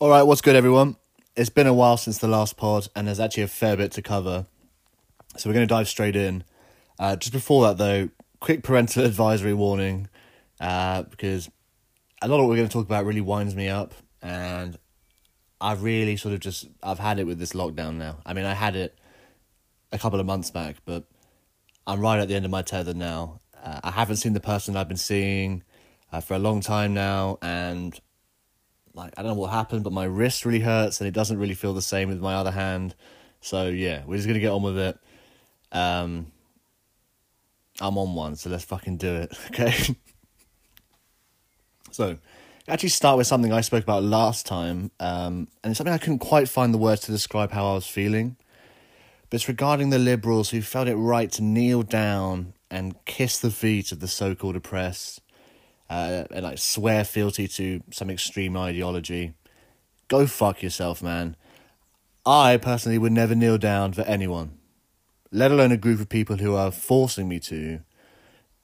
All right, what's good, everyone? It's been a while since the last pod, and there's actually a fair bit to cover. So we're going to dive straight in. Uh, just before that, though, quick parental advisory warning, uh, because a lot of what we're going to talk about really winds me up, and I've really sort of just I've had it with this lockdown now. I mean, I had it a couple of months back, but I'm right at the end of my tether now. Uh, I haven't seen the person I've been seeing uh, for a long time now, and like I don't know what happened, but my wrist really hurts, and it doesn't really feel the same with my other hand. So yeah, we're just gonna get on with it. Um, I'm on one, so let's fucking do it, okay? so, actually, start with something I spoke about last time, um, and it's something I couldn't quite find the words to describe how I was feeling. But it's regarding the liberals who felt it right to kneel down and kiss the feet of the so-called oppressed uh, and like swear fealty to some extreme ideology. Go fuck yourself, man. I personally would never kneel down for anyone, let alone a group of people who are forcing me to,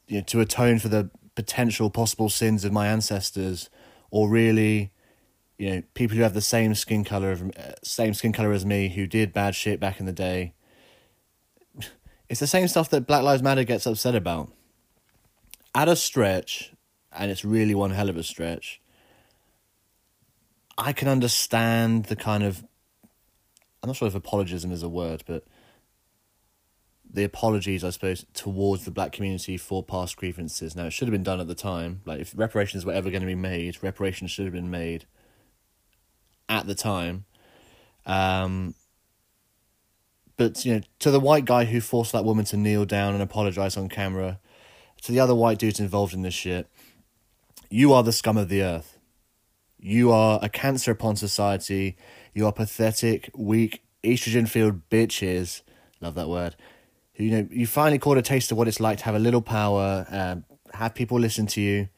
you know, to atone for the potential possible sins of my ancestors, or really, you know, people who have the same skin color of uh, same skin color as me who did bad shit back in the day. It's the same stuff that Black Lives Matter gets upset about. At a stretch, and it's really one hell of a stretch. I can understand the kind of I'm not sure if apologism is a word, but the apologies, I suppose, towards the black community for past grievances. Now, it should have been done at the time. Like, if reparations were ever going to be made, reparations should have been made at the time. Um, but, you know, to the white guy who forced that woman to kneel down and apologize on camera, to the other white dudes involved in this shit, you are the scum of the earth. You are a cancer upon society. You are pathetic, weak, estrogen filled bitches. Love that word. You know, you finally caught a taste of what it's like to have a little power, uh, have people listen to you.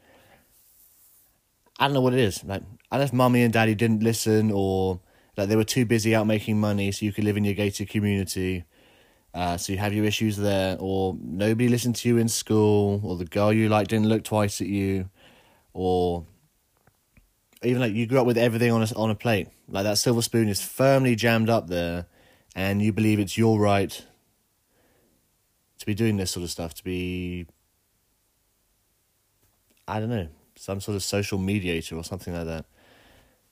I don't know what it is. Like, unless mummy and daddy didn't listen, or like they were too busy out making money, so you could live in your gated community. Uh, so you have your issues there, or nobody listened to you in school, or the girl you like didn't look twice at you or even like you grew up with everything on a, on a plate. Like that silver spoon is firmly jammed up there, and you believe it's your right to be doing this sort of stuff, to be, I don't know, some sort of social mediator or something like that.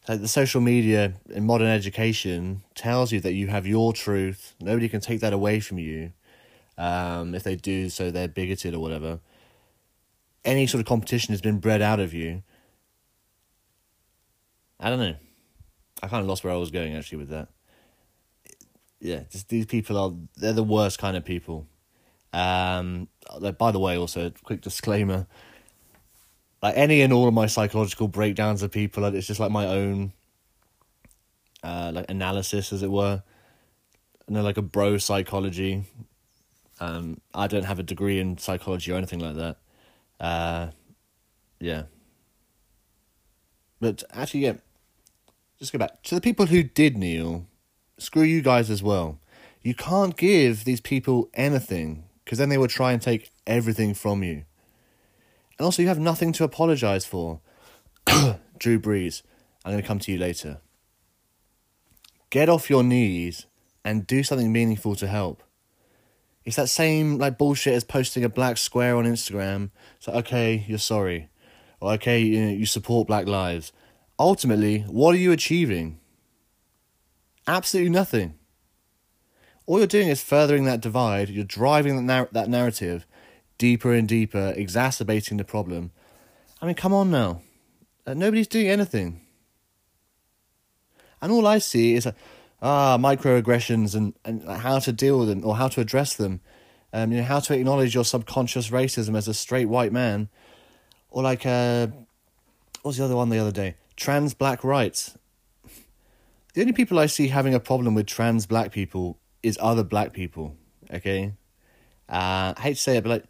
Like the social media in modern education tells you that you have your truth. Nobody can take that away from you. Um, if they do, so they're bigoted or whatever any sort of competition has been bred out of you. I don't know. I kind of lost where I was going actually with that. Yeah, just these people are they're the worst kind of people. Um, by the way, also quick disclaimer. Like any and all of my psychological breakdowns of people, it's just like my own, uh, like analysis, as it were. And they're like a bro psychology. Um, I don't have a degree in psychology or anything like that. Uh, yeah. But actually, yeah. Just go back to the people who did kneel. Screw you guys as well. You can't give these people anything because then they will try and take everything from you. And also, you have nothing to apologize for. Drew Brees, I'm going to come to you later. Get off your knees and do something meaningful to help. It's that same like bullshit as posting a black square on Instagram. It's like, okay, you're sorry. Or okay, you, know, you support black lives. Ultimately, what are you achieving? Absolutely nothing. All you're doing is furthering that divide. You're driving that, nar- that narrative deeper and deeper, exacerbating the problem. I mean, come on now. Uh, nobody's doing anything. And all I see is, a, ah, microaggressions and, and how to deal with them or how to address them. Um, you know, how to acknowledge your subconscious racism as a straight white man. Or like, uh, what was the other one the other day? Trans black rights. The only people I see having a problem with trans black people is other black people, okay? Uh, I hate to say it, but like,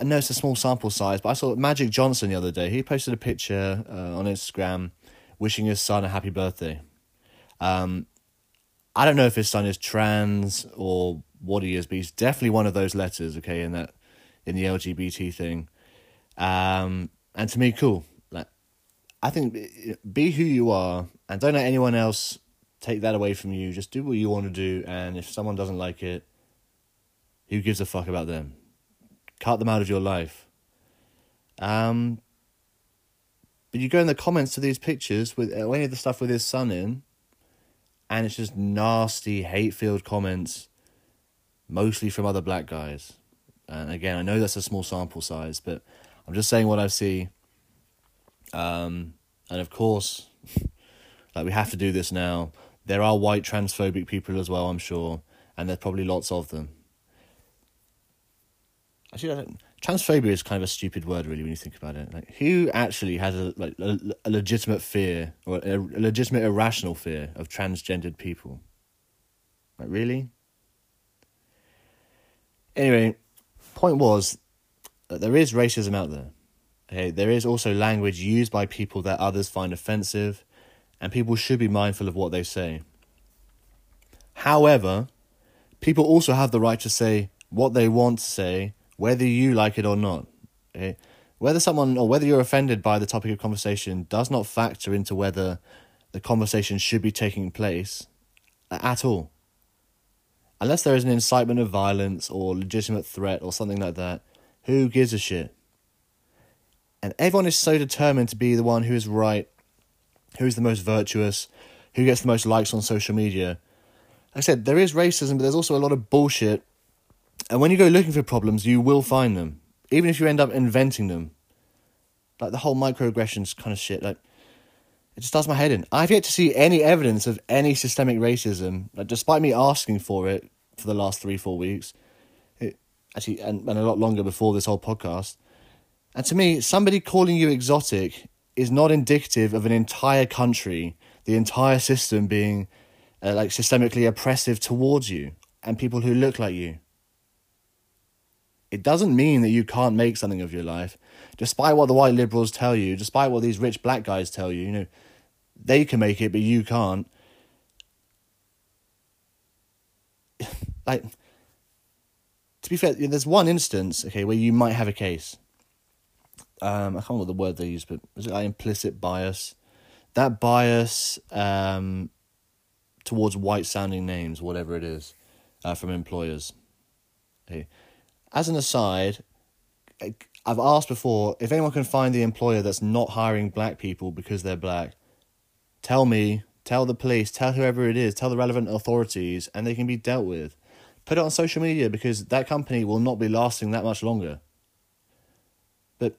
I know it's a small sample size, but I saw Magic Johnson the other day. He posted a picture uh, on Instagram wishing his son a happy birthday. Um, I don't know if his son is trans or what he is, but he's definitely one of those letters. Okay, in that in the LGBT thing. Um, and to me, cool. Like, I think be who you are and don't let anyone else take that away from you. Just do what you want to do, and if someone doesn't like it, who gives a fuck about them? Cut them out of your life. Um, but you go in the comments to these pictures with any of the stuff with his son in, and it's just nasty, hate filled comments, mostly from other black guys. And again, I know that's a small sample size, but I'm just saying what I see. Um, and of course, like we have to do this now. There are white transphobic people as well, I'm sure, and there's probably lots of them. Actually, transphobia is kind of a stupid word, really, when you think about it. Like, who actually has a like a, a legitimate fear or a, a legitimate irrational fear of transgendered people? Like, really? Anyway, point was that there is racism out there. Okay, there is also language used by people that others find offensive, and people should be mindful of what they say. However, people also have the right to say what they want to say whether you like it or not. Okay? Whether someone or whether you're offended by the topic of conversation does not factor into whether the conversation should be taking place at all. Unless there is an incitement of violence or legitimate threat or something like that, who gives a shit? And everyone is so determined to be the one who is right, who is the most virtuous, who gets the most likes on social media. Like I said, there is racism, but there's also a lot of bullshit and when you go looking for problems, you will find them, even if you end up inventing them. Like the whole microaggressions kind of shit. Like it just does my head in. I've yet to see any evidence of any systemic racism. Like despite me asking for it for the last three four weeks, it, actually and, and a lot longer before this whole podcast. And to me, somebody calling you exotic is not indicative of an entire country, the entire system being uh, like systemically oppressive towards you and people who look like you. It doesn't mean that you can't make something of your life, despite what the white liberals tell you, despite what these rich black guys tell you. You know, they can make it, but you can't. like, to be fair, there's one instance, okay, where you might have a case. Um, I can't remember the word they use, but is it like implicit bias? That bias um, towards white sounding names, whatever it is, uh, from employers. Okay as an aside, I've asked before if anyone can find the employer that's not hiring black people because they're black, tell me, tell the police, tell whoever it is, tell the relevant authorities, and they can be dealt with. Put it on social media because that company will not be lasting that much longer. But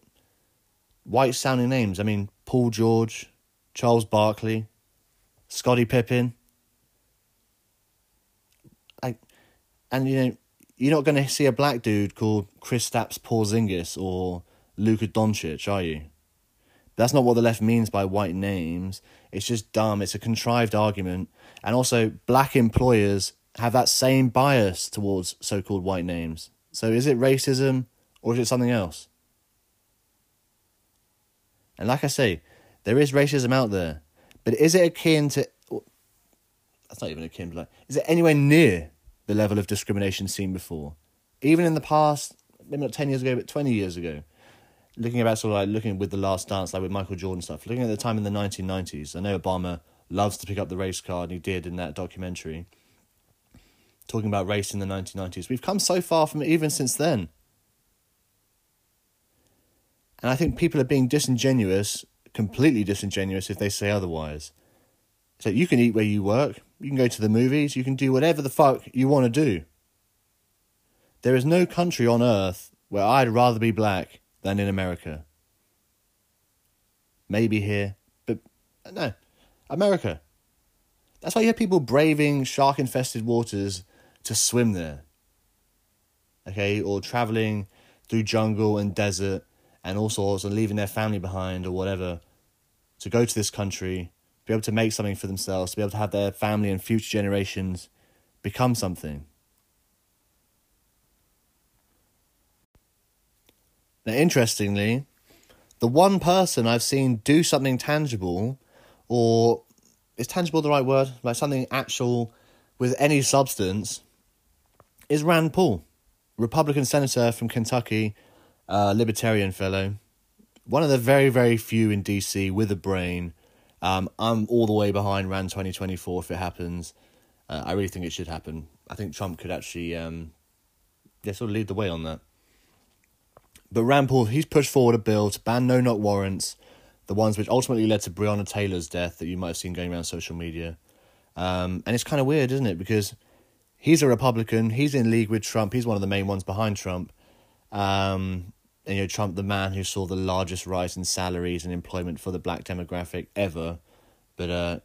white sounding names, I mean, Paul George, Charles Barkley, Scottie Pippen. I, and you know, you're not going to see a black dude called Chris Kristaps Porzingis or Luka Doncic, are you? That's not what the left means by white names. It's just dumb. It's a contrived argument. And also, black employers have that same bias towards so called white names. So is it racism or is it something else? And like I say, there is racism out there. But is it akin to. That's not even akin, but like, is it anywhere near the level of discrimination seen before. Even in the past, maybe not 10 years ago, but 20 years ago. Looking about sort of like looking with the last dance, like with Michael Jordan stuff, looking at the time in the 1990s, I know Obama loves to pick up the race card, and he did in that documentary. Talking about race in the 1990s. We've come so far from it even since then. And I think people are being disingenuous, completely disingenuous, if they say otherwise. So you can eat where you work, you can go to the movies, you can do whatever the fuck you want to do. There is no country on earth where I'd rather be black than in America. Maybe here, but uh, no, America. That's why you have people braving shark infested waters to swim there. Okay, or traveling through jungle and desert and all sorts and leaving their family behind or whatever to go to this country be able to make something for themselves, to be able to have their family and future generations become something. Now, interestingly, the one person I've seen do something tangible, or is tangible the right word? Like something actual with any substance, is Rand Paul, Republican senator from Kentucky, uh, libertarian fellow. one of the very very few in DC with a brain. Um, I'm all the way behind Rand twenty twenty four if it happens. Uh, I really think it should happen. I think Trump could actually, um, yeah, sort of lead the way on that. But Rand Paul, he's pushed forward a bill to ban no knock warrants, the ones which ultimately led to Breonna Taylor's death that you might have seen going around social media. Um, and it's kind of weird, isn't it? Because he's a Republican, he's in league with Trump, he's one of the main ones behind Trump. Um, and you know, Trump, the man who saw the largest rise in salaries and employment for the black demographic ever. But uh,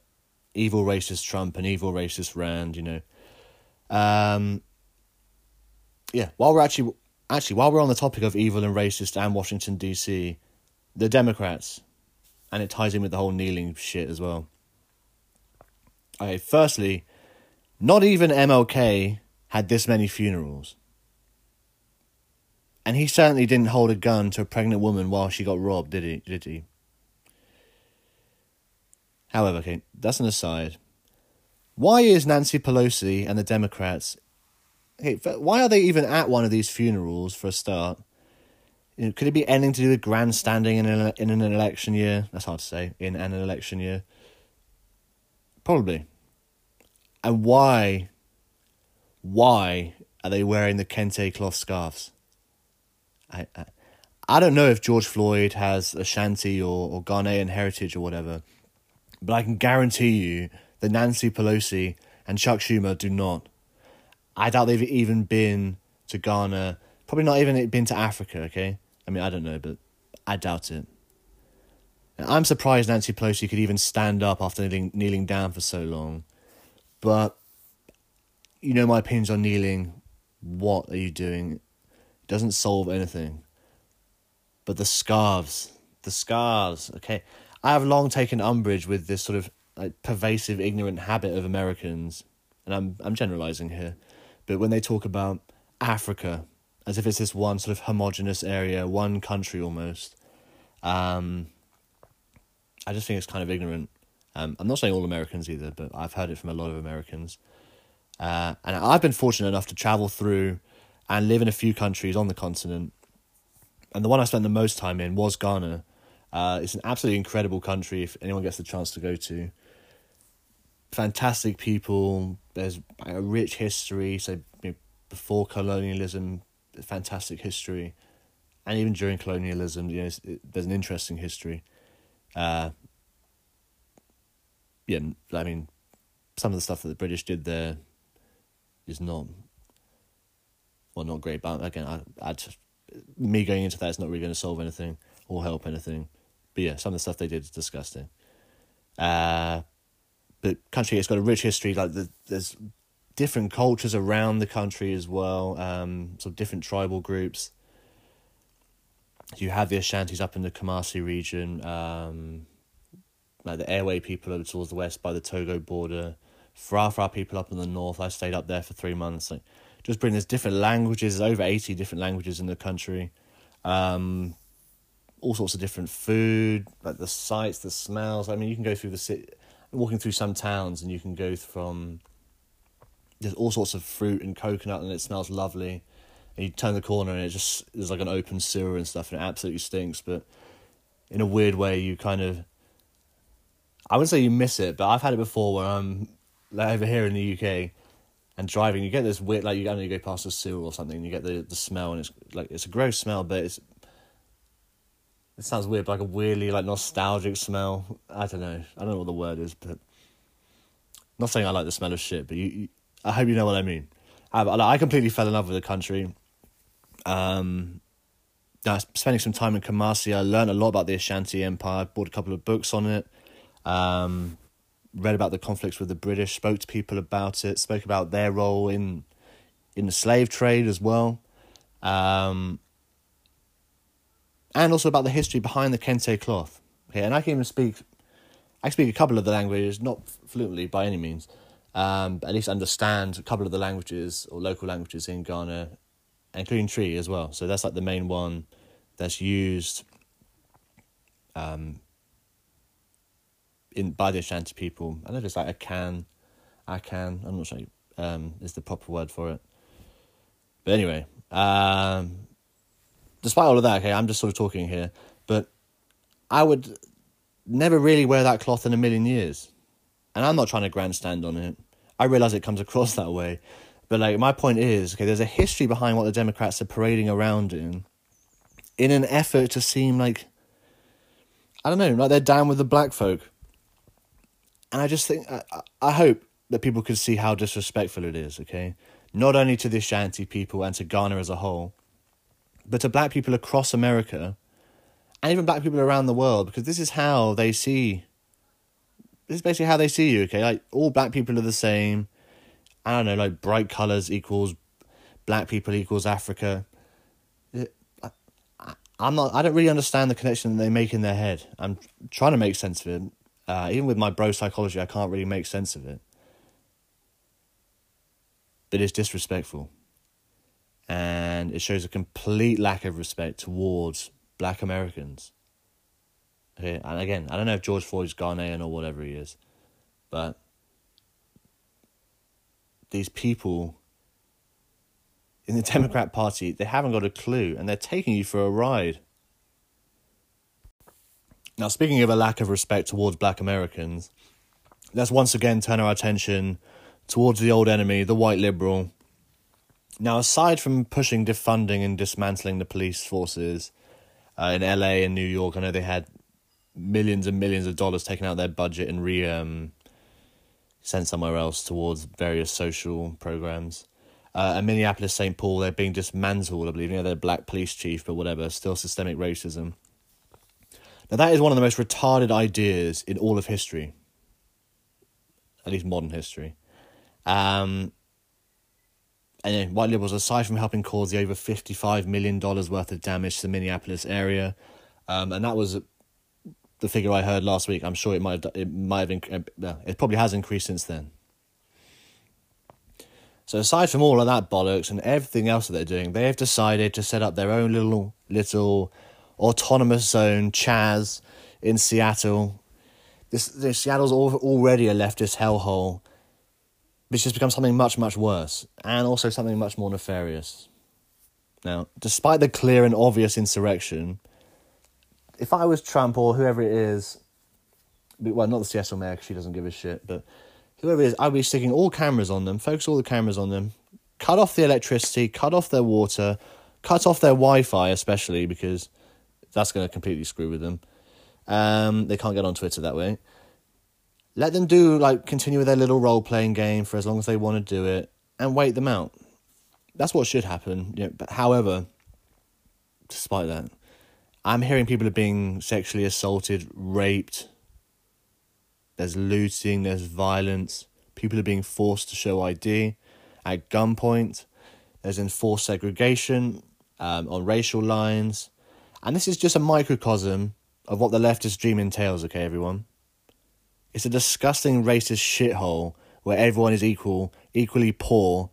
evil racist Trump and evil racist Rand, you know. Um, yeah, while we're actually actually while we're on the topic of evil and racist and Washington D.C., the Democrats, and it ties in with the whole kneeling shit as well. Okay, firstly, not even MLK had this many funerals. And he certainly didn't hold a gun to a pregnant woman while she got robbed, did he? Did he? However, okay, that's an aside. Why is Nancy Pelosi and the Democrats? Okay, why are they even at one of these funerals for a start? You know, could it be anything to do with grandstanding in an in an election year? That's hard to say. In an election year, probably. And why? Why are they wearing the kente cloth scarves? I, I, I don't know if George Floyd has Ashanti or, or Ghanaian heritage or whatever, but I can guarantee you that Nancy Pelosi and Chuck Schumer do not. I doubt they've even been to Ghana, probably not even been to Africa, okay? I mean, I don't know, but I doubt it. I'm surprised Nancy Pelosi could even stand up after kneeling, kneeling down for so long. But, you know my opinions on kneeling. What are you doing? Doesn't solve anything. But the scarves, the scars, okay? I have long taken umbrage with this sort of like pervasive ignorant habit of Americans, and I'm I'm generalizing here, but when they talk about Africa as if it's this one sort of homogenous area, one country almost, um, I just think it's kind of ignorant. Um, I'm not saying all Americans either, but I've heard it from a lot of Americans, uh, and I've been fortunate enough to travel through and live in a few countries on the continent, and the one I spent the most time in was Ghana. Uh, it's an absolutely incredible country if anyone gets the chance to go to fantastic people. There's a rich history. So you know, before colonialism, fantastic history, and even during colonialism, you know, it, there's an interesting history. Uh, yeah, I mean, some of the stuff that the British did there is not, well, not great. But again, I, I just, me going into that is not really going to solve anything or help anything. But yeah, some of the stuff they did is disgusting. Uh, the country has got a rich history. Like the, there's different cultures around the country as well. Um, sort of different tribal groups. You have the Ashantis up in the Kumasi region, um, like the Ewe people over towards the west by the Togo border. Fra Fra people up in the north. I stayed up there for three months. Like, just bring there's different languages. There's over eighty different languages in the country. Um, all sorts of different food, like the sights, the smells. I mean, you can go through the city walking through some towns and you can go from there's all sorts of fruit and coconut and it smells lovely and you turn the corner and it just there's like an open sewer and stuff and it absolutely stinks but in a weird way you kind of I wouldn't say you miss it but I've had it before where I'm like over here in the UK and driving you get this weird like you don't know you go past a sewer or something and you get the the smell and it's like it's a gross smell but it's it sounds weird, but like a weirdly like nostalgic smell. I don't know. I don't know what the word is, but not saying I like the smell of shit, but you, you I hope you know what I mean. I, I completely fell in love with the country. Um, spending some time in Kumasi, I learned a lot about the Ashanti Empire. Bought a couple of books on it. Um, read about the conflicts with the British. Spoke to people about it. Spoke about their role in in the slave trade as well. Um, and also about the history behind the kente cloth. Okay, and I can even speak, I speak a couple of the languages, not fluently by any means, um, but at least understand a couple of the languages or local languages in Ghana, including Twi as well. So that's like the main one that's used um, in by the Ashanti people. I know it's like Akan, I can. I'm not sure um, is the proper word for it. But anyway, um, despite all of that, okay, I'm just sort of talking here, but I would never really wear that cloth in a million years. And I'm not trying to grandstand on it. I realize it comes across that way. But like my point is, okay, there's a history behind what the Democrats are parading around in in an effort to seem like I don't know, like they're down with the black folk. And I just think I, I hope that people can see how disrespectful it is, okay? Not only to the Ashanti people and to Ghana as a whole, but to black people across America and even black people around the world, because this is how they see this is basically how they see you, okay? Like all black people are the same. I don't know, like bright colors equals black people equals Africa. I'm not. I don't really understand the connection that they make in their head. I'm trying to make sense of it. Uh, even with my bro psychology, I can't really make sense of it. But it's disrespectful, and it shows a complete lack of respect towards Black Americans. Okay, and again, I don't know if George Floyd's Ghanaian or whatever he is, but these people in the Democrat Party, they haven't got a clue and they're taking you for a ride. Now, speaking of a lack of respect towards black Americans, let's once again turn our attention towards the old enemy, the white liberal. Now, aside from pushing defunding and dismantling the police forces uh, in LA and New York, I know they had millions and millions of dollars taken out their budget and re um, sent somewhere else towards various social programs. Uh, Minneapolis, St. Paul, they're being dismantled, I believe. You know, they're black police chief, but whatever, still systemic racism. Now, that is one of the most retarded ideas in all of history, at least modern history. Um, and white liberals, aside from helping cause the over $55 million worth of damage to the Minneapolis area, um, and that was the figure I heard last week. I'm sure it might have it might have uh, it probably has increased since then. So aside from all of that bollocks and everything else that they're doing, they have decided to set up their own little little autonomous zone, Chaz, in Seattle. This, this Seattle's already a leftist hellhole, which has become something much much worse, and also something much more nefarious. Now, despite the clear and obvious insurrection, if I was Trump or whoever it is, well, not the Seattle mayor she doesn't give a shit, but whoever it is, I'd be sticking all cameras on them, focus all the cameras on them, cut off the electricity, cut off their water, cut off their Wi Fi, especially because that's going to completely screw with them. Um, they can't get on Twitter that way. Let them do, like, continue with their little role playing game for as long as they want to do it and wait them out. That's what should happen. You know, but however, despite that, I'm hearing people are being sexually assaulted, raped. There's looting, there's violence. People are being forced to show ID at gunpoint. There's enforced segregation um, on racial lines. And this is just a microcosm of what the leftist dream entails, okay, everyone? It's a disgusting racist shithole where everyone is equal, equally poor,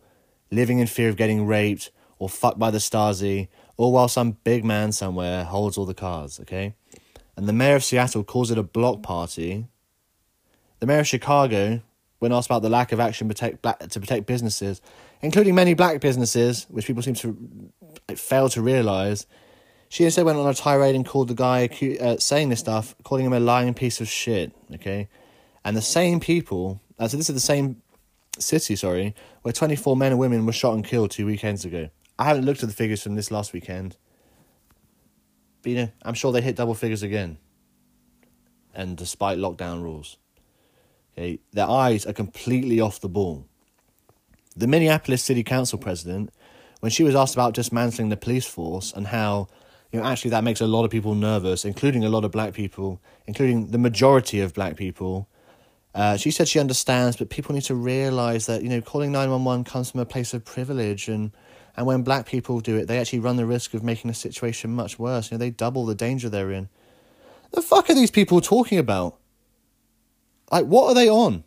living in fear of getting raped or fucked by the Stasi all while some big man somewhere holds all the cards, okay? And the mayor of Seattle calls it a block party. The mayor of Chicago, when asked about the lack of action protect black, to protect businesses, including many black businesses, which people seem to fail to realize, she instead went on a tirade and called the guy uh, saying this stuff, calling him a lying piece of shit, okay? And the same people, uh, so this is the same city, sorry, where 24 men and women were shot and killed two weekends ago. I haven't looked at the figures from this last weekend. But you know, I'm sure they hit double figures again. And despite lockdown rules. Okay, their eyes are completely off the ball. The Minneapolis City Council president, when she was asked about dismantling the police force and how, you know, actually that makes a lot of people nervous, including a lot of black people, including the majority of black people, uh, she said she understands, but people need to realize that, you know, calling 911 comes from a place of privilege and and when black people do it, they actually run the risk of making the situation much worse. You know, they double the danger they're in. The fuck are these people talking about? Like, what are they on?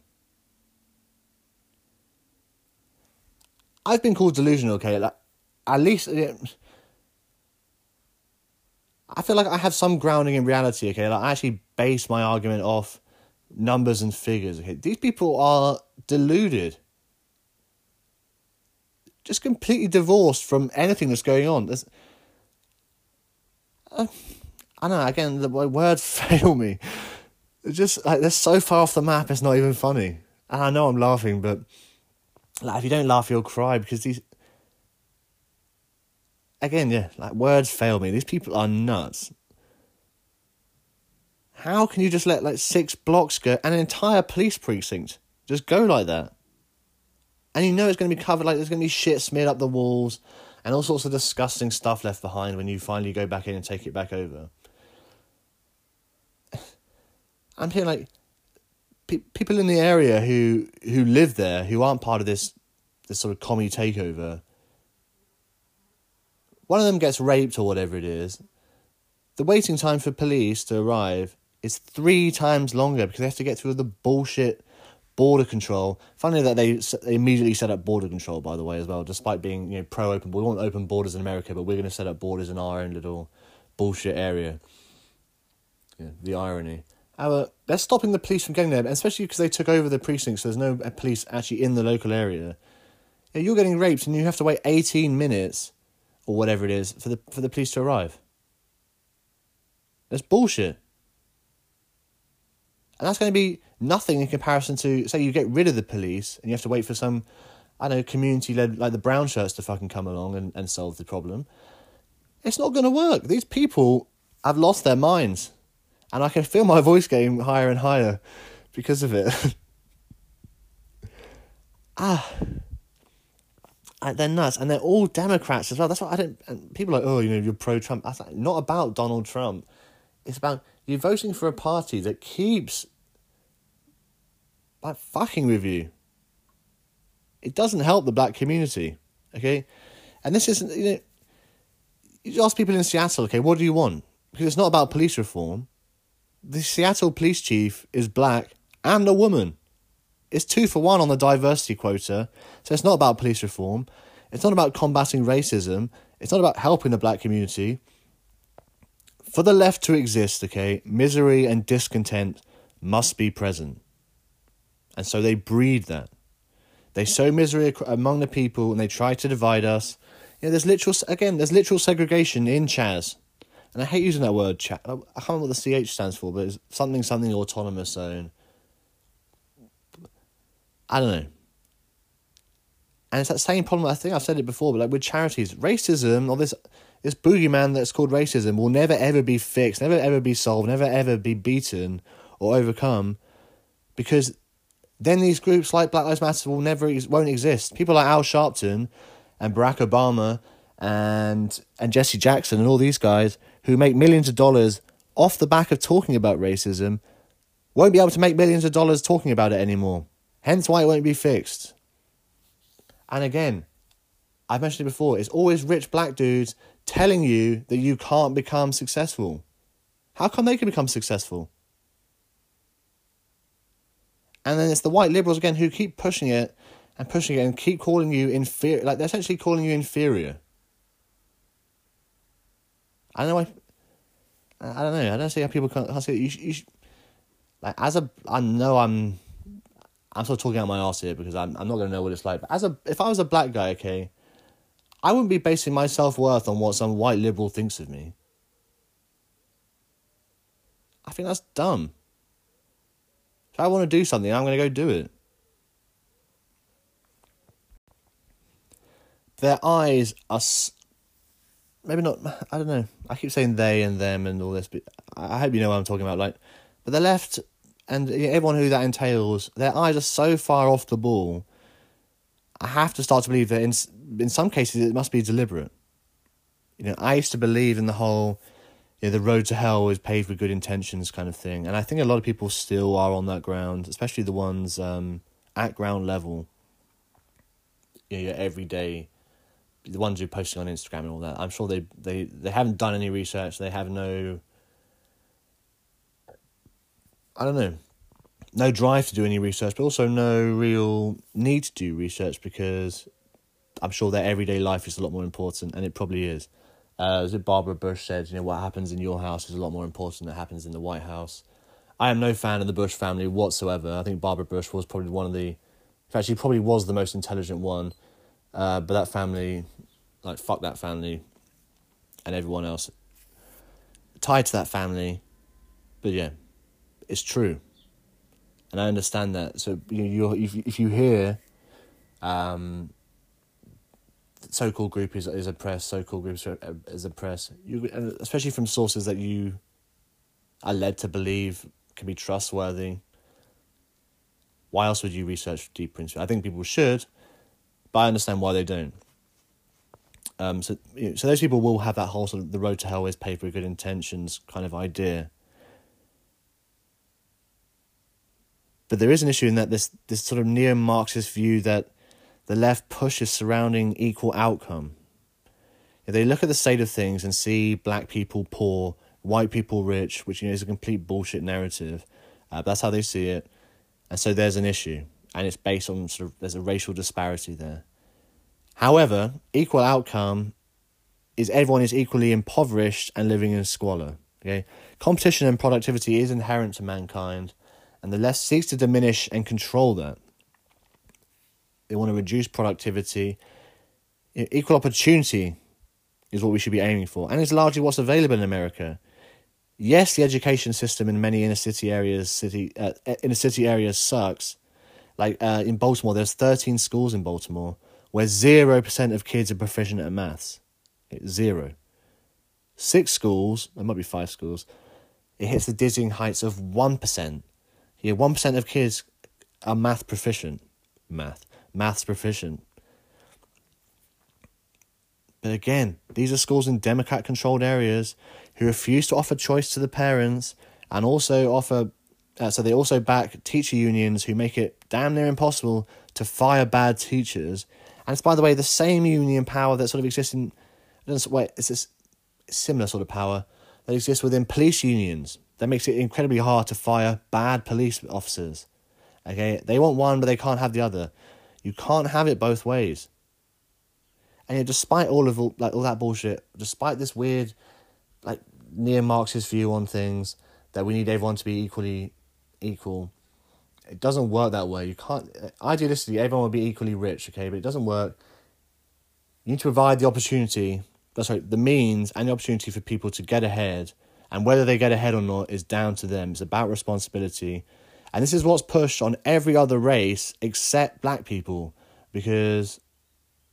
I've been called delusional, okay? Like, at least. I feel like I have some grounding in reality, okay? Like, I actually base my argument off numbers and figures, okay? These people are deluded just completely divorced from anything that's going on. There's, uh, I know. Again, the words fail me. It's just like they're so far off the map. It's not even funny. And I know I'm laughing, but like if you don't laugh, you'll cry because these. Again, yeah, like words fail me. These people are nuts. How can you just let like six blocks go an entire police precinct just go like that? And you know it's going to be covered like there's going to be shit smeared up the walls and all sorts of disgusting stuff left behind when you finally go back in and take it back over. I'm hearing like pe- people in the area who who live there who aren't part of this this sort of commie takeover. One of them gets raped or whatever it is. The waiting time for police to arrive is three times longer because they have to get through the bullshit border control. Funny that they, they immediately set up border control, by the way, as well, despite being you know pro open. We want open borders in America, but we're going to set up borders in our own little bullshit area. Yeah, the irony. However, they're stopping the police from getting there, especially because they took over the precincts. So there's no uh, police actually in the local area. Yeah, you're getting raped, and you have to wait eighteen minutes or whatever it is for the for the police to arrive. That's bullshit. And that's going to be nothing in comparison to, say, you get rid of the police and you have to wait for some, I don't know, community led, like the brown shirts to fucking come along and, and solve the problem. It's not going to work. These people have lost their minds. And I can feel my voice getting higher and higher because of it. ah. They're nuts. And they're all Democrats as well. That's what I don't. People are like, oh, you know, you're pro Trump. That's not about Donald Trump. It's about you're voting for a party that keeps like fucking with you. It doesn't help the black community, okay? And this isn't you know. You ask people in Seattle, okay, what do you want? Because it's not about police reform. The Seattle police chief is black and a woman. It's two for one on the diversity quota. So it's not about police reform. It's not about combating racism. It's not about helping the black community for the left to exist, okay, misery and discontent must be present. And so they breed that. They sow misery among the people and they try to divide us. You know, there's literal, again, there's literal segregation in Chaz. And I hate using that word, Chaz. I can't remember what the CH stands for, but it's something, something autonomous zone. I don't know. And it's that same problem, I think I've said it before, but like with charities, racism or this this boogeyman that's called racism will never ever be fixed, never ever be solved, never ever be beaten or overcome, because then these groups like Black Lives Matter will never won't exist. People like Al Sharpton and Barack Obama and and Jesse Jackson and all these guys who make millions of dollars off the back of talking about racism won't be able to make millions of dollars talking about it anymore. Hence why it won't be fixed. And again, I've mentioned it before, it's always rich black dudes telling you that you can't become successful. How come they can become successful? And then it's the white liberals again who keep pushing it and pushing it and keep calling you inferior. Like they're essentially calling you inferior. I don't know. I, I don't know. I don't see how people can't, see it. You, you, like as a, I know I'm, I'm sort of talking out my ass here because I'm, I'm not gonna know what it's like. But as a, if I was a black guy, okay, I wouldn't be basing my self worth on what some white liberal thinks of me. I think that's dumb. If I want to do something, I'm going to go do it. Their eyes are. Maybe not. I don't know. I keep saying they and them and all this, but I hope you know what I'm talking about. Like, but the left and everyone who that entails, their eyes are so far off the ball. I have to start to believe that in in some cases it must be deliberate. You know, I used to believe in the whole, you know, the road to hell is paved with good intentions kind of thing, and I think a lot of people still are on that ground, especially the ones um, at ground level. You know, your everyday, the ones who are posting on Instagram and all that. I'm sure they they they haven't done any research. They have no. I don't know no drive to do any research, but also no real need to do research because I'm sure their everyday life is a lot more important, and it probably is. Uh, as Barbara Bush said, you know, what happens in your house is a lot more important than what happens in the White House. I am no fan of the Bush family whatsoever. I think Barbara Bush was probably one of the, in fact, she probably was the most intelligent one. Uh, but that family, like, fuck that family and everyone else. tied to that family. But yeah, it's true. And I understand that. So you you if if you hear um so-called group is is oppressed, so-called groups are, is oppressed. You especially from sources that you are led to believe can be trustworthy. Why else would you research deeper into? I think people should, but I understand why they don't. Um, so, you know, so those people will have that whole sort of the road to hell is paved with good intentions kind of idea. But there is an issue in that this this sort of neo Marxist view that the left pushes surrounding equal outcome. If they look at the state of things and see black people poor, white people rich, which you know is a complete bullshit narrative, uh, that's how they see it, and so there's an issue, and it's based on sort of there's a racial disparity there. However, equal outcome is everyone is equally impoverished and living in squalor. Okay, competition and productivity is inherent to mankind, and the left seeks to diminish and control that. They want to reduce productivity. Equal opportunity is what we should be aiming for, and it's largely what's available in America. Yes, the education system in many inner city areas, city uh, inner city areas sucks. Like uh, in Baltimore, there's thirteen schools in Baltimore where zero percent of kids are proficient at maths. Zero. Six schools, there might be five schools, it hits the dizzying heights of one percent. Here, one percent of kids are math proficient. Math maths proficient. But again, these are schools in Democrat controlled areas who refuse to offer choice to the parents and also offer, uh, so they also back teacher unions who make it damn near impossible to fire bad teachers. And it's, by the way, the same union power that sort of exists in, wait, it's this similar sort of power that exists within police unions that makes it incredibly hard to fire bad police officers. Okay, they want one, but they can't have the other. You can't have it both ways. And yet, despite all of all, like all that bullshit, despite this weird, like neo Marxist view on things that we need everyone to be equally equal, it doesn't work that way. You can't uh, idealistically everyone will be equally rich, okay, but it doesn't work. You need to provide the opportunity, oh, that's right, the means and the opportunity for people to get ahead, and whether they get ahead or not is down to them. It's about responsibility and this is what's pushed on every other race except black people because,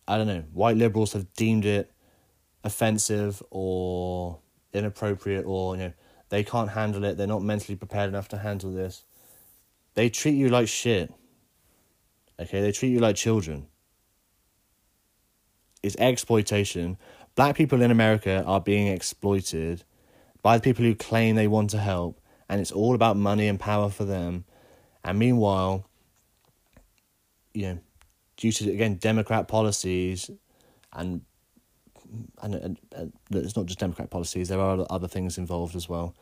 I don't know, white liberals have deemed it offensive or inappropriate or, you know, they can't handle it. They're not mentally prepared enough to handle this. They treat you like shit. Okay, they treat you like children. It's exploitation. Black people in America are being exploited by the people who claim they want to help and it's all about money and power for them. And meanwhile, you know, due to again Democrat policies, and and, and, and it's not just Democrat policies. There are other things involved as well.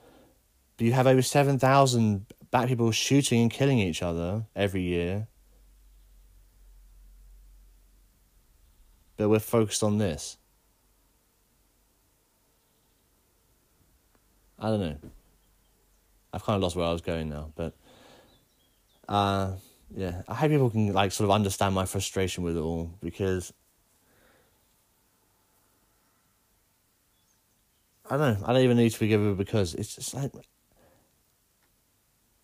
But you have over seven thousand black people shooting and killing each other every year. But we're focused on this. I don't know. I've kind of lost where I was going now, but uh, yeah, I hope people can like sort of understand my frustration with it all because I don't know. I don't even need to forgive her because it's just like.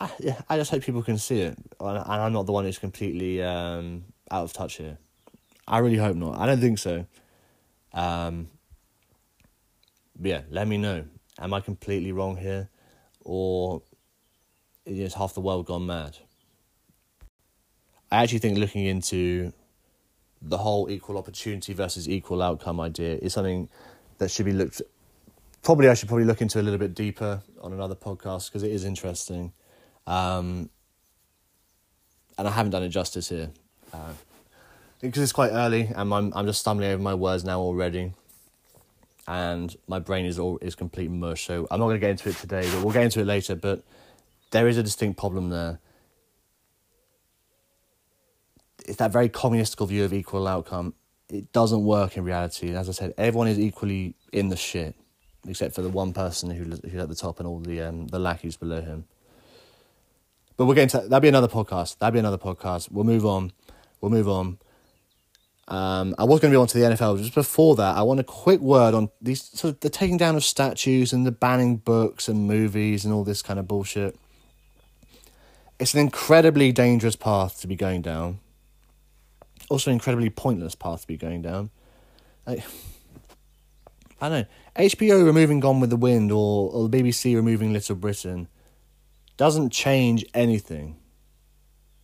I, yeah, I just hope people can see it, and I'm not the one who's completely um, out of touch here. I really hope not. I don't think so. Um, yeah, let me know. Am I completely wrong here? or is half the world gone mad? I actually think looking into the whole equal opportunity versus equal outcome idea is something that should be looked. Probably, I should probably look into a little bit deeper on another podcast because it is interesting, um, and I haven't done it justice here uh, because it's quite early and I'm I'm just stumbling over my words now already and my brain is all is complete mush. So I'm not going to get into it today, but we'll get into it later. But there is a distinct problem there. It's that very communistical view of equal outcome. It doesn't work in reality. As I said, everyone is equally in the shit, except for the one person who who's at the top and all the um, the lackeys below him. But we're getting to that'll be another podcast. That'll be another podcast. We'll move on. We'll move on. Um, I was going to be on to the NFL. Just before that, I want a quick word on these sort of the taking down of statues and the banning books and movies and all this kind of bullshit. It's an incredibly dangerous path to be going down. Also, an incredibly pointless path to be going down. I, I don't know. HBO removing Gone with the Wind or, or the BBC removing Little Britain doesn't change anything.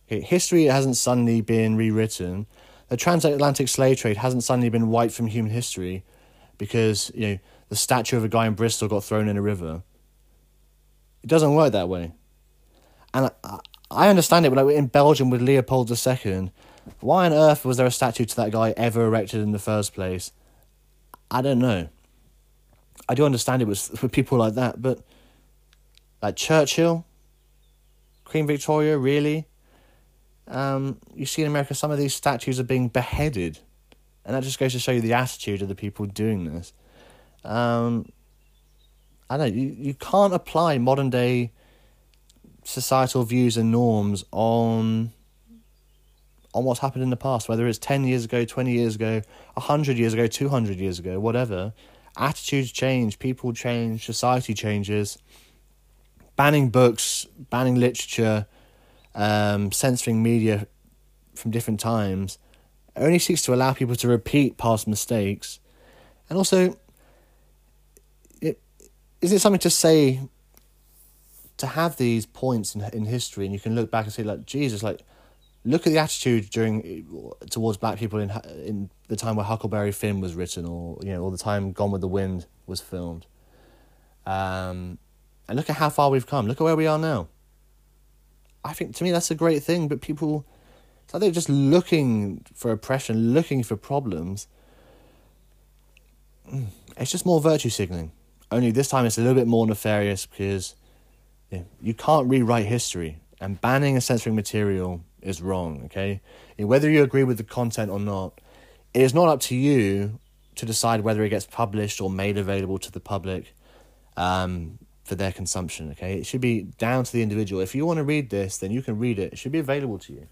History hasn't suddenly been rewritten the transatlantic slave trade hasn't suddenly been wiped from human history because you know the statue of a guy in Bristol got thrown in a river. It doesn't work that way, and I, understand it. But like in Belgium with Leopold II, why on earth was there a statue to that guy ever erected in the first place? I don't know. I do understand it was for people like that, but like Churchill, Queen Victoria, really? Um, you see in America some of these statues are being beheaded, and that just goes to show you the attitude of the people doing this. Um, I don't know you, you can't apply modern day societal views and norms on on what's happened in the past, whether it's ten years ago, twenty years ago, hundred years ago, two hundred years ago, whatever. Attitudes change, people change, society changes. Banning books, banning literature, um, censoring media from different times only seeks to allow people to repeat past mistakes. And also, it, is it something to say to have these points in in history, and you can look back and say, like Jesus, like look at the attitude during towards black people in in the time where Huckleberry Finn was written, or you know, or the time Gone with the Wind was filmed. Um, and look at how far we've come. Look at where we are now. I think to me that's a great thing, but people, it's like they're just looking for oppression, looking for problems. Mm, it's just more virtue signaling. Only this time it's a little bit more nefarious because yeah, you can't rewrite history, and banning and censoring material is wrong. Okay, whether you agree with the content or not, it is not up to you to decide whether it gets published or made available to the public. Um, for their consumption. Okay, it should be down to the individual. If you want to read this, then you can read it. It should be available to you.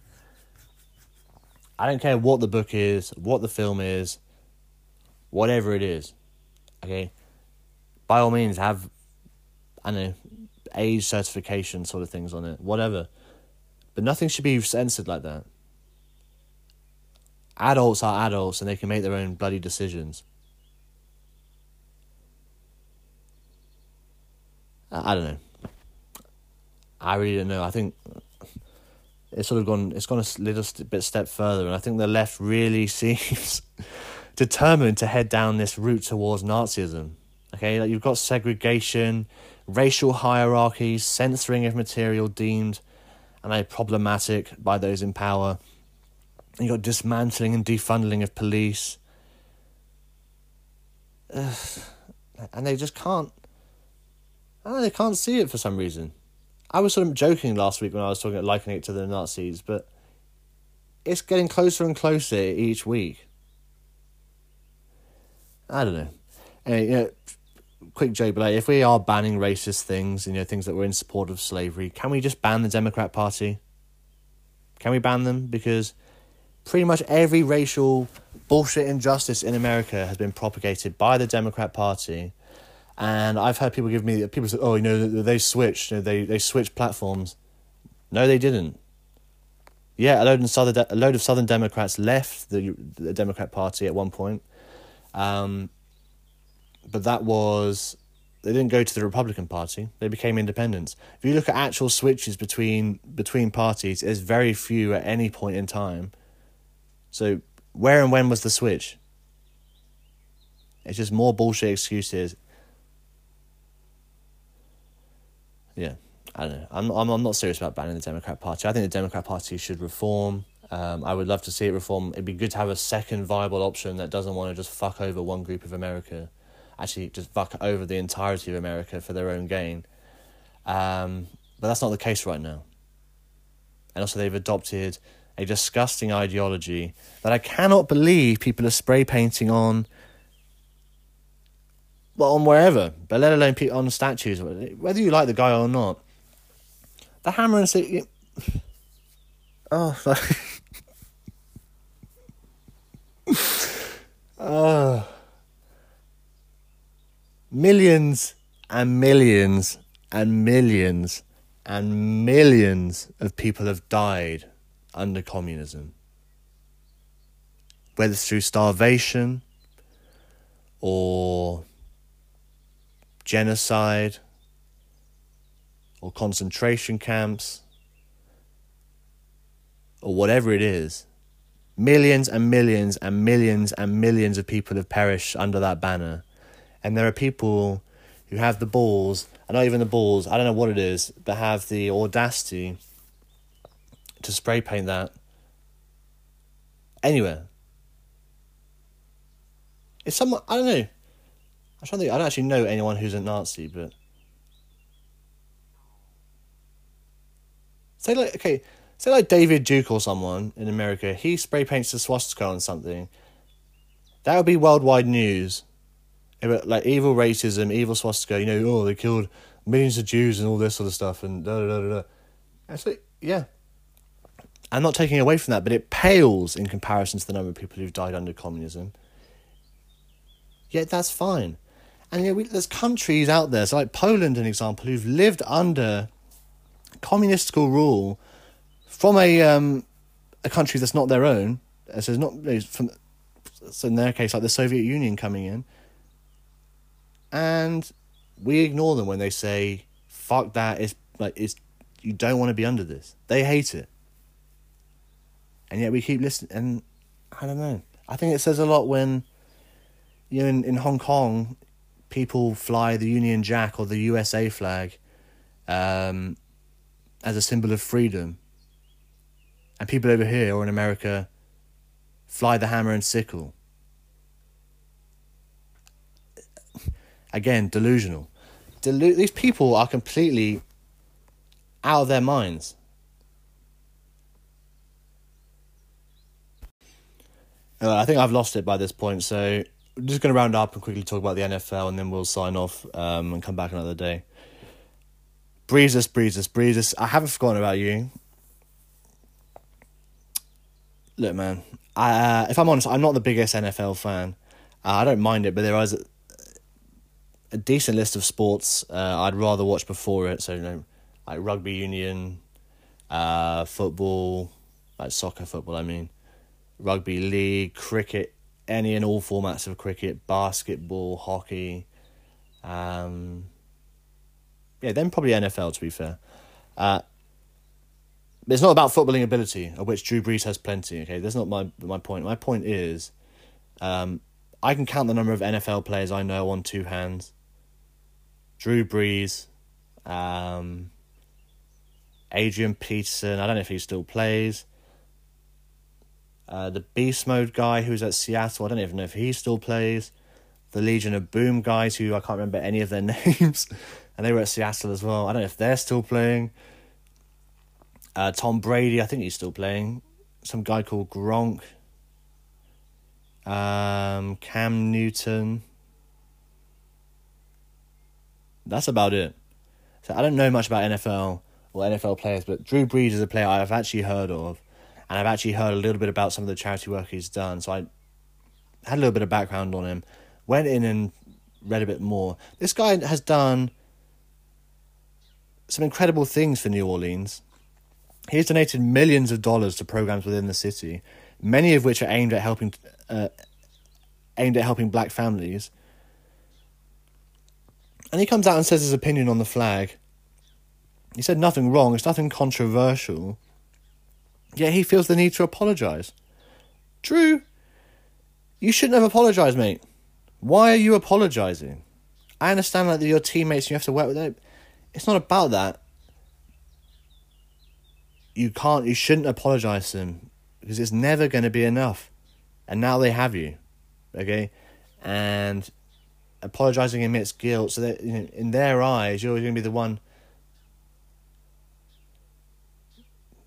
I don't care what the book is, what the film is, whatever it is. Okay, by all means, have I know age certification sort of things on it, whatever. But nothing should be censored like that. Adults are adults and they can make their own bloody decisions. Uh, I don't know. I really don't know. I think it's sort of gone. It's gone a little bit step further, and I think the left really seems determined to head down this route towards Nazism. Okay, like you've got segregation, racial hierarchies, censoring of material deemed and problematic by those in power. You've got dismantling and defunding of police. Ugh. And they just can't Oh, they can't see it for some reason. I was sort of joking last week when I was talking about likening it to the Nazis, but it's getting closer and closer each week. I don't know. Anyway, you know, quick joke, like, if we are banning racist things, you know, things that were in support of slavery, can we just ban the Democrat Party? Can we ban them? Because pretty much every racial bullshit injustice in America has been propagated by the Democrat Party and I've heard people give me people say, "Oh, you know, they switched. You know, they they switched platforms." No, they didn't. Yeah, a load of southern a load of Southern Democrats left the the Democrat Party at one point, um, but that was they didn't go to the Republican Party. They became independents. If you look at actual switches between between parties, there's very few at any point in time. So where and when was the switch? It's just more bullshit excuses yeah, I don't know. I'm I'm I'm not serious about banning the Democrat Party. I think the Democrat Party should reform. Um, I would love to see it reform. It'd be good to have a second viable option that doesn't want to just fuck over one group of America, actually just fuck over the entirety of America for their own gain. Um, but that's not the case right now. And also, they've adopted a disgusting ideology that I cannot believe people are spray painting on well, on wherever, but let alone on statues, whether you like the guy or not. The hammer and sickle. Oh, Uh, millions and millions and millions and millions of people have died under communism. Whether it's through starvation or genocide or concentration camps or whatever it is, millions and millions and millions and millions of people have perished under that banner. And there are people who have the balls, and not even the balls, I don't know what it is, but have the audacity to spray paint that anywhere. It's someone, I don't know. I'm trying to think, I don't actually know anyone who's a Nazi, but. Say, like, okay, say like David Duke or someone in America, he spray paints the swastika on something. That would be worldwide news like evil racism, evil swastika, you know, oh, they killed millions of Jews and all this sort of stuff, and da da da da. Actually, yeah. I'm not taking away from that, but it pales in comparison to the number of people who've died under communism. Yet that's fine. And you know, we, there's countries out there, so like Poland, an example, who've lived under communist rule from a um, a country that's not their own. So it's not from, so in their case, like the Soviet Union coming in, and we ignore them when they say fuck that it's like it's you don't want to be under this. They hate it. And yet we keep listening and i don't know. I think it says a lot when you know in, in hong kong people fly the union jack or the usa flag um, as a symbol of freedom and people over here or in america fly the hammer and sickle Again, delusional. Delu- these people are completely out of their minds. Uh, I think I've lost it by this point, so I'm just going to round up and quickly talk about the NFL, and then we'll sign off um, and come back another day. Breezes, Breezes, Breezes. I haven't forgotten about you. Look, man. I, uh, if I'm honest, I'm not the biggest NFL fan. Uh, I don't mind it, but there is a a decent list of sports uh, I'd rather watch before it. So you know, like rugby union, uh, football, like soccer football. I mean, rugby league, cricket, any and all formats of cricket, basketball, hockey. Um, yeah, then probably NFL. To be fair, uh, it's not about footballing ability, of which Drew Brees has plenty. Okay, that's not my my point. My point is, um, I can count the number of NFL players I know on two hands. Drew Brees, um, Adrian Peterson. I don't know if he still plays. Uh, the Beast Mode guy who's at Seattle. I don't even know if he still plays. The Legion of Boom guys who I can't remember any of their names, and they were at Seattle as well. I don't know if they're still playing. Uh, Tom Brady, I think he's still playing. Some guy called Gronk. Um, Cam Newton. That's about it. So I don't know much about NFL or NFL players, but Drew Brees is a player I've actually heard of, and I've actually heard a little bit about some of the charity work he's done. So I had a little bit of background on him, went in and read a bit more. This guy has done some incredible things for New Orleans. He has donated millions of dollars to programs within the city, many of which are aimed at helping uh, aimed at helping black families. And he comes out and says his opinion on the flag. He said nothing wrong, it's nothing controversial. Yet he feels the need to apologise. Drew, you shouldn't have apologised, mate. Why are you apologising? I understand that your teammates you have to work with them. It's not about that. You can't, you shouldn't apologise to them because it's never going to be enough. And now they have you. Okay? And apologizing admits guilt, so that you know, in their eyes, you're going to be the one.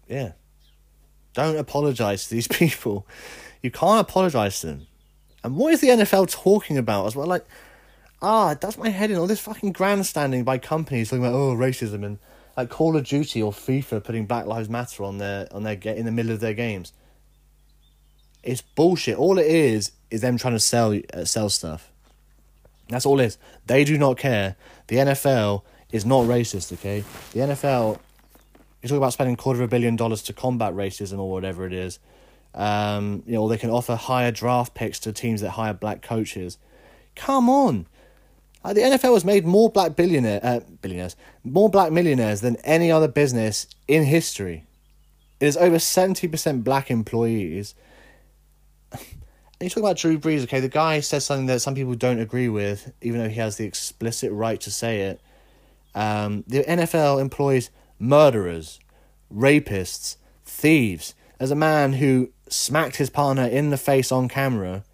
Yeah. Don't apologize to these people. You can't apologize to them. And what is the NFL talking about as well? Like, ah, that's my head in all this fucking grandstanding by companies talking about oh racism and like Call of Duty or FIFA putting Black Lives Matter on their on their in the middle of their games. It's bullshit. All it is is them trying to sell uh, sell stuff. That's all it is. They do not care. The NFL is not racist. Okay, the NFL. You talk about spending quarter of a billion dollars to combat racism or whatever it is. Um, you know, they can offer higher draft picks to teams that hire black coaches. Come on. Uh, the NFL has made more black billionaire, uh, billionaires, more black millionaires than any other business in history. It is over 70% black employees. And you talk about Drew Brees, okay, the guy says something that some people don't agree with, even though he has the explicit right to say it. Um, the NFL employs murderers, rapists, thieves. As a man who smacked his partner in the face on camera,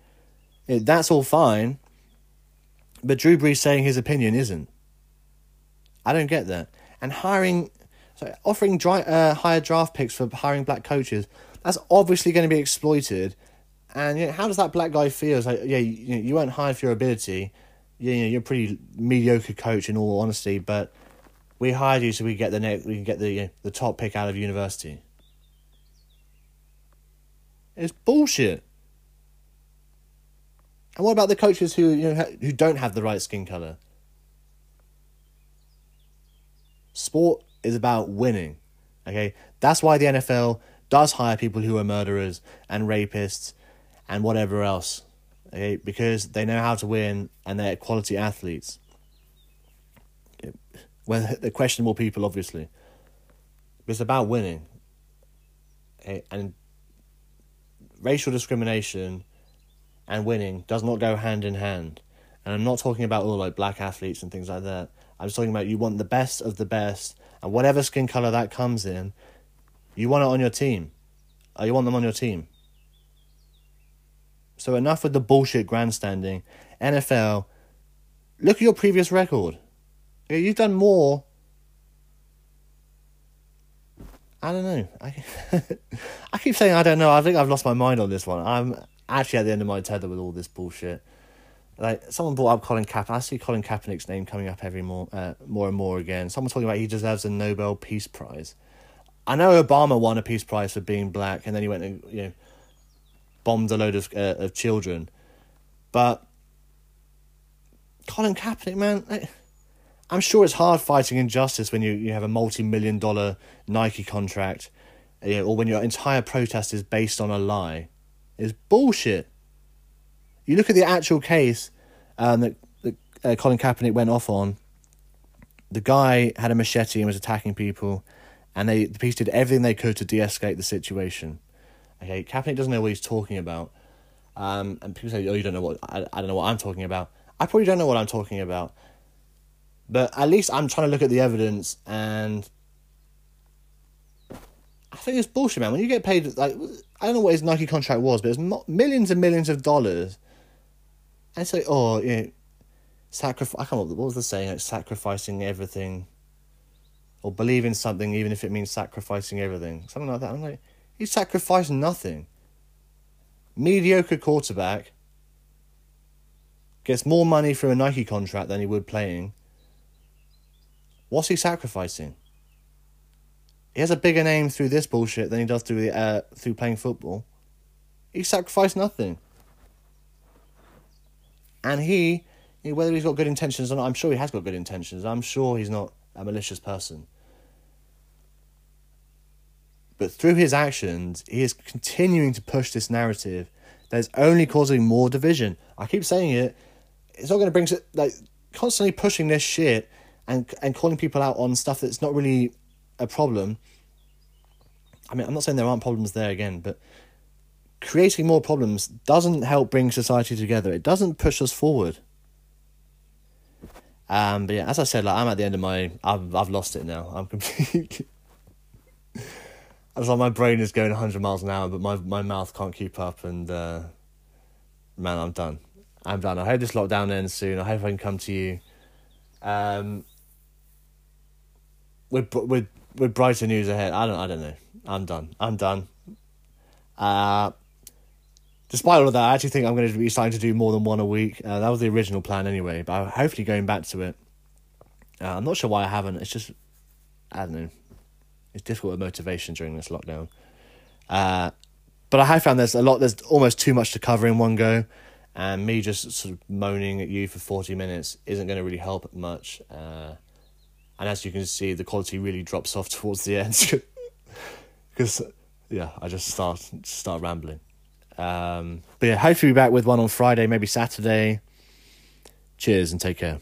it, that's all fine. But Drew Brees saying his opinion isn't. I don't get that. And hiring, so offering dry, uh, higher draft picks for hiring black coaches, that's obviously going to be exploited. And you know, how does that black guy feel? It's like, yeah, you, you weren't hired for your ability. You know, you're a pretty mediocre coach in all honesty, but we hired you so we get the we can get the the top pick out of university. It's bullshit. And what about the coaches who you know who don't have the right skin color? Sport is about winning. Okay? That's why the NFL does hire people who are murderers and rapists and whatever else. Okay? Because they know how to win and they're quality athletes. Well, they're questionable people, obviously. It's about winning. Okay? And racial discrimination and winning does not go hand in hand. And I'm not talking about all like black athletes and things like that. I'm just talking about you want the best of the best, and whatever skin color that comes in, you want it on your team. Or you want them on your team. So enough with the bullshit grandstanding. NFL, look at your previous record. You've done more. I don't know. I, I keep saying I don't know. I think I've lost my mind on this one. I'm actually at the end of my tether with all this bullshit. Like someone brought up Colin Kaepernick. I see Colin Kaepernick's name coming up every more, uh, more and more again. Someone talking about he deserves a Nobel Peace Prize. I know Obama won a Peace Prize for being black, and then he went and you know bombed a load of uh, of children, but Colin Kaepernick, man. Like, I'm sure it's hard fighting injustice when you, you have a multi million dollar Nike contract, or when your entire protest is based on a lie. It's bullshit. You look at the actual case um, that, that uh, Colin Kaepernick went off on. The guy had a machete and was attacking people, and they the police did everything they could to de-escalate the situation. Okay, Kaepernick doesn't know what he's talking about, um, and people say, "Oh, you don't know what I, I don't know what I'm talking about." I probably don't know what I'm talking about, but at least I'm trying to look at the evidence, and I think it's bullshit, man. When you get paid, like I don't know what his Nike contract was, but it's millions and millions of dollars, and it's like, oh, you know, sacrifice. I can't. What was the saying? Like sacrificing everything, or believing something, even if it means sacrificing everything, something like that. I'm like, he sacrificed nothing. Mediocre quarterback gets more money from a Nike contract than he would playing. What's he sacrificing? He has a bigger name through this bullshit than he does through uh, through playing football. He sacrificed nothing. And he, whether he's got good intentions or not, I'm sure he has got good intentions. I'm sure he's not a malicious person. But through his actions, he is continuing to push this narrative that is only causing more division. I keep saying it. It's not going to bring like constantly pushing this shit and and calling people out on stuff that's not really a problem. I mean, I'm not saying there aren't problems there again, but creating more problems doesn't help bring society together. It doesn't push us forward. Um, but yeah, as I said, like I'm at the end of my, I've I've lost it now. I'm completely. I was like my brain is going 100 miles an hour, but my my mouth can't keep up, and uh, man, I'm done. I'm done. I hope this lockdown ends soon. I hope I can come to you. Um, with with with brighter news ahead. I don't I don't know. I'm done. I'm done. Uh, despite all of that, I actually think I'm going to be starting to do more than one a week. Uh, that was the original plan anyway, but I'm hopefully going back to it. Uh, I'm not sure why I haven't. It's just I don't know. It's difficult with motivation during this lockdown. Uh, but I have found there's a lot. There's almost too much to cover in one go, and me just sort of moaning at you for forty minutes isn't going to really help much. Uh, and as you can see, the quality really drops off towards the end because yeah, I just start start rambling. Um, but yeah, hopefully be back with one on Friday, maybe Saturday. Cheers and take care.